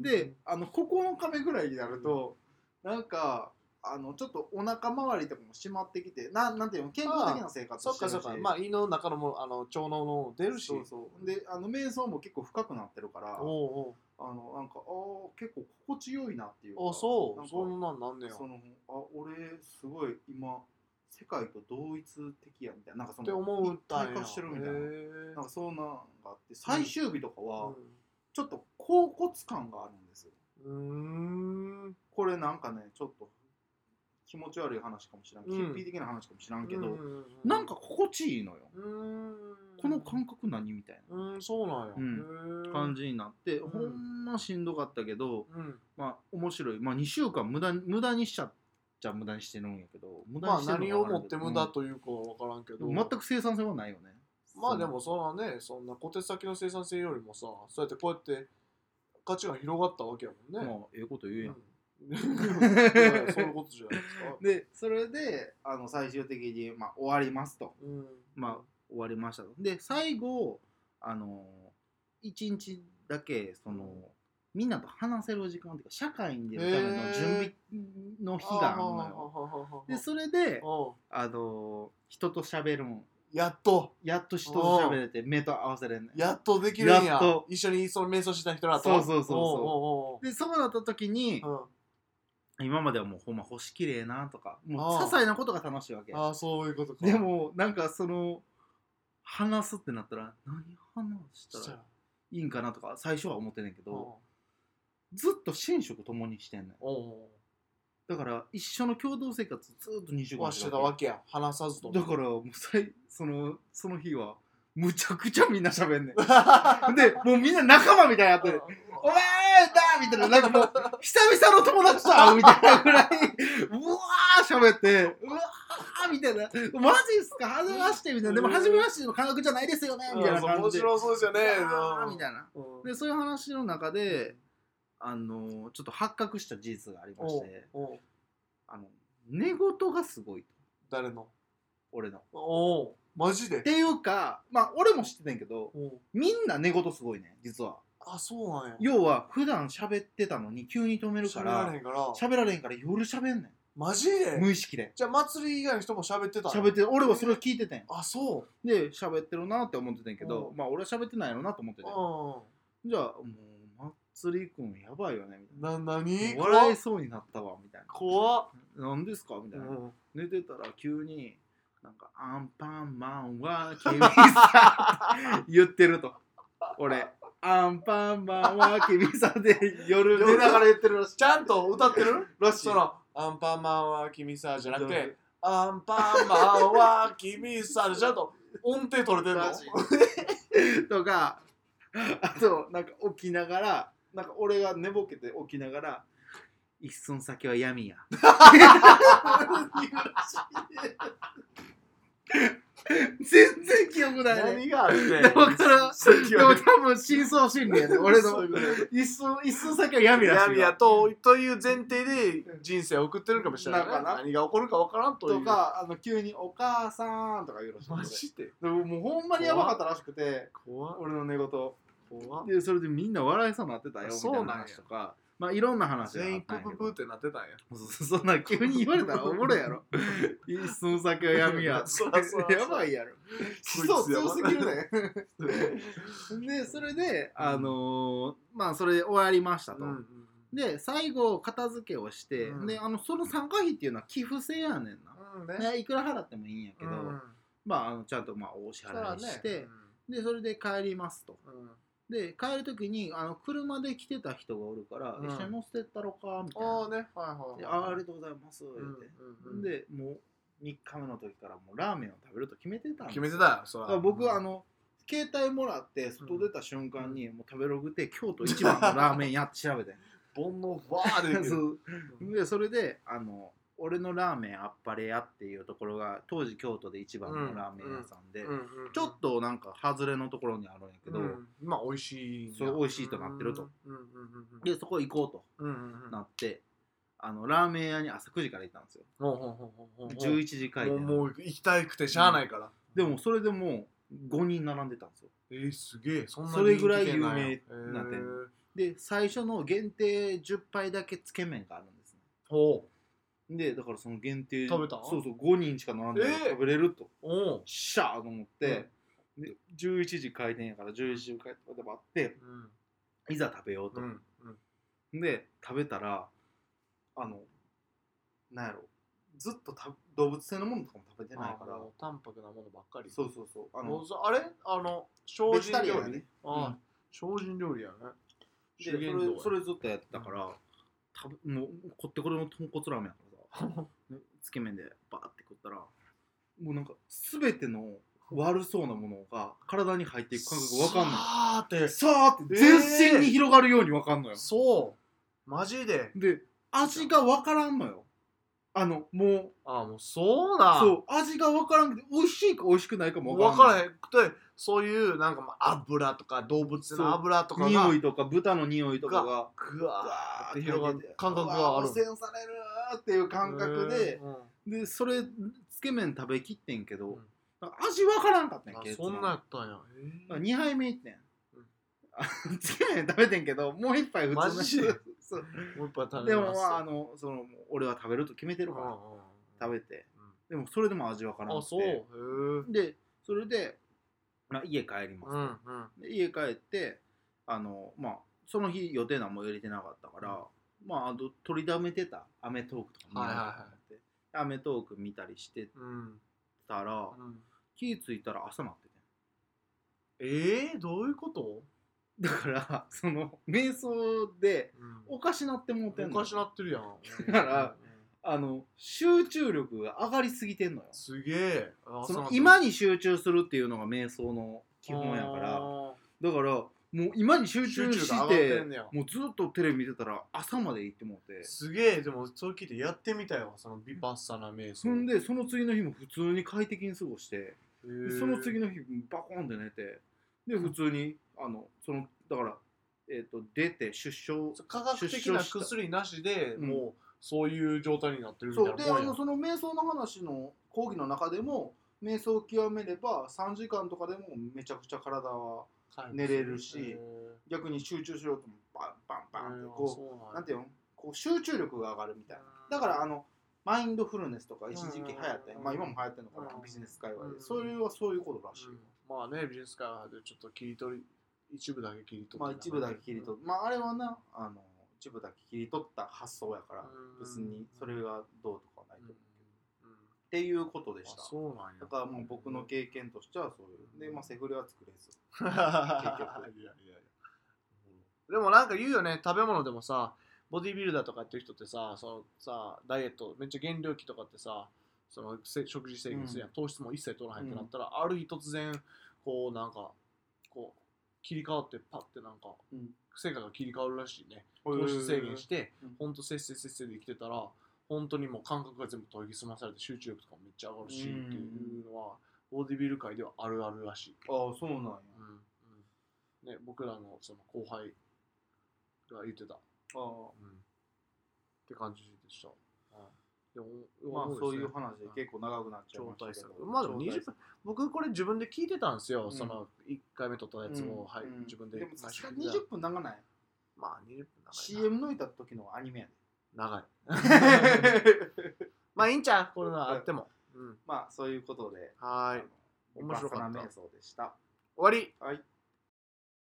であの9日目ぐらいになるとなんかあのちょっとお腹周りとかも締まってきてななんていうの健康的な生活そっしてるし。かそっか。まあ胃の中のもあの腸のも出るし。そうそう。であの瞑想も結構深くなってるからおうあのなんかあー結構心地よいなっていうかおうあそなんかうそんなんなんねや。そのあ俺すごい今世界と同一的やみたいななんかそっての思ったんや一体化してるみたいな。へなんかそんなんがあって最終日とかはーちょっと恍惚感があるんですこれなんかねちょっと気持ち悪い話かもしれん、うん。ヒッピー的な話かもしらんけど、うんなんか心地いいのよ、この感覚何みたいうんそうなんや。うん。感じになって、うん。ほんましんどかったけどうん。まあ面白い。まあ2週間無駄に無駄にしちゃっちゃ無駄にしてるんやけど無駄まあにしてる何をもって無駄というかは分からんけど、うん。全く生産性はないよねまあでもそんなねそんな小手先の生産性よりもさそうやってこうやって価値が広がったわけやもんね、まあええこと言うやん、うん。いやそういうことじゃないですか、でそれであの最終的に、まあ、終わりますと。うん、まあ終わりましたと。で最後あの1日だけそのみんなと話せる時間っていうか社会に出るための準備の日があるのよ。でそれであの人と喋るんやっと。やっと人と喋れて目と合わせれんねん。やっとできるんや。やっと。一緒にその瞑想した人らと。そうそうそうそう。おうおうおう。でそうなった時にうん。今まではもうほんま星きれいなとかもうああ。些細なことが楽しいわけああそういうことか。でもなんかその話すってなったら何話したらいいんかなとか最初は思ってんねんけどおずっと寝食共にしてんねん。うおだから一緒の共同生活ずっと2週間うはしてたわけや。話さずとだからもうさいそのその日はむちゃくちゃみんな喋んねん。でもうみんな仲間みたいになってる「お前だ!」みたいななんかもう久々の友達と会うみたいなぐらいうわー喋ってうわーみたいな「マジっすか？初めまして」みたいな「でも初めましての感覚じゃないですよね」みたいな感面じで。白そうですよね。わーみたいな。うん。でそういう話の中であのちょっと発覚した事実がありましておうおう。あの寝言がすごいと。誰の？俺の。っおおマジで？ていうかまあ俺も知ってたんやけどおう。みんな寝言すごいね実は。あそうなんや。要は普段喋ってたのに急に止めるか喋らられへんから。喋られへんから夜喋んねマジんで？無意識で。じゃあ祭り以外の人も喋ってたの喋って俺はそれを聞いててん。あそう。で喋ってるなって思っててんけどうん。まあ俺は喋ってないのなと思っててうじゃあもうまつりくんやばいよねみたいんな何？な笑いそうになったわみたいな。怖っ。何ですかみたいな。うん。寝てたら急になんかアンパンマンは君さ言ってると。俺アンパンマンは君さで夜寝ながら言ってるらしい。ちゃんと歌ってる？らしいそのアンパンマンは君さじゃなくてアンパンマンは君さでちゃんと音程取れてんの？らしい。とかあとなんか起きながらなんか俺が寝ぼけて起きながら一寸先は闇や。全然記憶ないね。何があってだからでも多分真相心理やね。俺の一寸一寸先は闇らし。いわ闇やとという前提で人生を送ってるかもしれない、ね、なんかな？何が起こるかわからんという。とかあの急に「お母さん」とか言うらしいマジで？でももうほんまにやばかったらしくて。怖っ。俺の寝言でそれでみんな笑いそうになってたよみたいなそうなんや。話とか。まあいろんな話が全員あったんやけど。プププってなってたんや。そそんな急に言われたらおもろいやろ。一寸先は闇やそらそらやばいやろ。思想強すぎるね。でそれであのーまあそれで終わりましたと、うんで最後片付けをして、うん。であのその参加費っていうのは寄付制やねんな、うん。ねね、いくら払ってもいいんやけど、うん。まああのちゃんとまあお支払いして、でそれで帰りますと。うんで帰る時にあの車で来てた人がおるから、うん一緒に乗せてったろか？みたいな。ああね。はいはいではい。あありがとうございます言うて、うん。うんでもう3日目の時からもうラーメンを食べると決めてたんです決めてた。よそらだ。から僕はあの携帯もらって外出た瞬間にもう食べログで京都一番のラーメン屋って調べて。煩悩バーで そう。でそれであの俺のラーメンあっぱれ屋っていうところが当時京都で一番のラーメン屋さんで、ちょっとなんか外れのところにあるんやけど、うん。まあ美味しいそう美味しいとなってると。でそこ行こうとなってあのラーメン屋に朝9時から行ったんですよ。ほうほうほうほうほう11時開店。もうもう行きたくてしゃあないから。でもそれでもう5人並んでたんですよ。えーすげえ。そんなそれぐらい有名な店。で最初の限定10杯だけつけ麺があるんですね。ほでだからその限定食べた？そうそう5人しか並んでないえー。食べれると。うおう。しゃーと思って、で11時開店やから11時開店で待ってうん。いざ食べようと、うんうん。で食べたらあのなんやろ。ずっとた動物性のものとかも食べてないから。あもう淡白なものばっかり。そうそうそう。あのもうそあれ？あの精ベジ進料理、タリアンやね。ああ精進料理やね。でそれそれずっとやってたから、食べもうこってこれの豚骨ラーメンや つけ麺でバーって食ったらもうなんか全ての悪そうなものが体に入っていく感覚が分かんない。さーってさーって全身に広がるように分かんのよ、そう。マジで。で味が分からんのよ。あのもうあもうそうなそう味が分からんくて美味しいか美味しくないかも分分からんからへん。くてそういうなんかまあ油とか動物の油とかが匂いとか豚の匂いとかがぐわーってガ広がる。感覚がある。うわ汚染されるっていう感覚ででそれつけ麺食べきってんけど、うん。味わからんかったんあけそんなんやったんや。へー2杯目いってん、つけ麺食べてんけどもう一杯普通の。もう一杯食でもべまああのその俺は食べると決めてるから食べて。でもそれでも味わからんくて。でそれで、まあ、家帰ります、うんうん。で家帰ってあのまあその日予定なんも入れてなかったから、まああと取りだめてた『アメトーーク』とか見ようと思って『アメトーーク』見たりしてうんたら、うん。気ぃ付いたら朝なっててえー、どういうこと？だからその瞑想でうん。おかしなってもうてんのおかしなってるやん。だからうん。あの集中力が上がりすぎてんのよ。すげえ。あそのう今に集中するっていうのが瞑想の基本やから。あだからもう今に集中し集中が上がっててんねや。もうずっとテレビ見てたら朝まで行ってもうて。ーすげえでもそれ聞いてやってみたよそのビパッサナ瞑想。そんでその次の日も普通に快適に過ごしてへー。その次の日バコンって寝てで普通にあのそのだから、えー、と出て出生科学的な薬なしでうん。もうそういう状態になってるみそうであたいなもんや。のその瞑想の話の講義の中でも瞑想を極めれば3時間とかでもめちゃくちゃ体は寝れるしへ逆に集中しようともバンバンバンってーこそううなんていうの？こう集中力が上がるみたいな。だからあのマインドフルネスとか一時期流行ってうんまあ今も流行ってるのかなうん。ビジネス界隈うんでそれはそういうことらしいまあねビジネス界でちょっと切り取り一部だけ切り取って。まあ一部だけ切り取って。まああれはなあの一部だけ切り取った発想やからうん別にそれがどうとかはないとうん思うっていうことでしあたそうなんや。だからもう僕の経験としてはそういう。でまあセフレは作れず。いやいやいや。でもなんか言うよね。食べ物でもさボディビルダーとかやってる人ってさそのさダイエットめっちゃ減量期とかってさそのせ食事制限するやん、糖質も一切取らへんってなったら、ある日突然こうなんかこう切り替わってパッてなんかうん。成果が切り替わるらしいね。糖質制限してうん。ほんとせっせせっせで生きてたら本当にもう感覚が全部研ぎ澄まされて集中力とかもめっちゃ上がるしっていうのはボディビル界ではあるあるらしい。ああそうなんや。うん。うん。ね、僕らのその後輩が言ってた、ああ。うん、って感じでした。でもまあ思そういう話で結構長くなっちゃい超ましたけど。まあでも20分、僕これ自分で聞いてたんですよ、うん。その1回目撮ったやつを、はい、うん。自分で。でもさすがに毎週20分長ない。まあ20分長いな。CM 抜いた時のアニメやで長い。まあいいんちゃう？これのあっても。うん、まあそういうことで。はーい。面白かった。瞑想でした。終わり。はい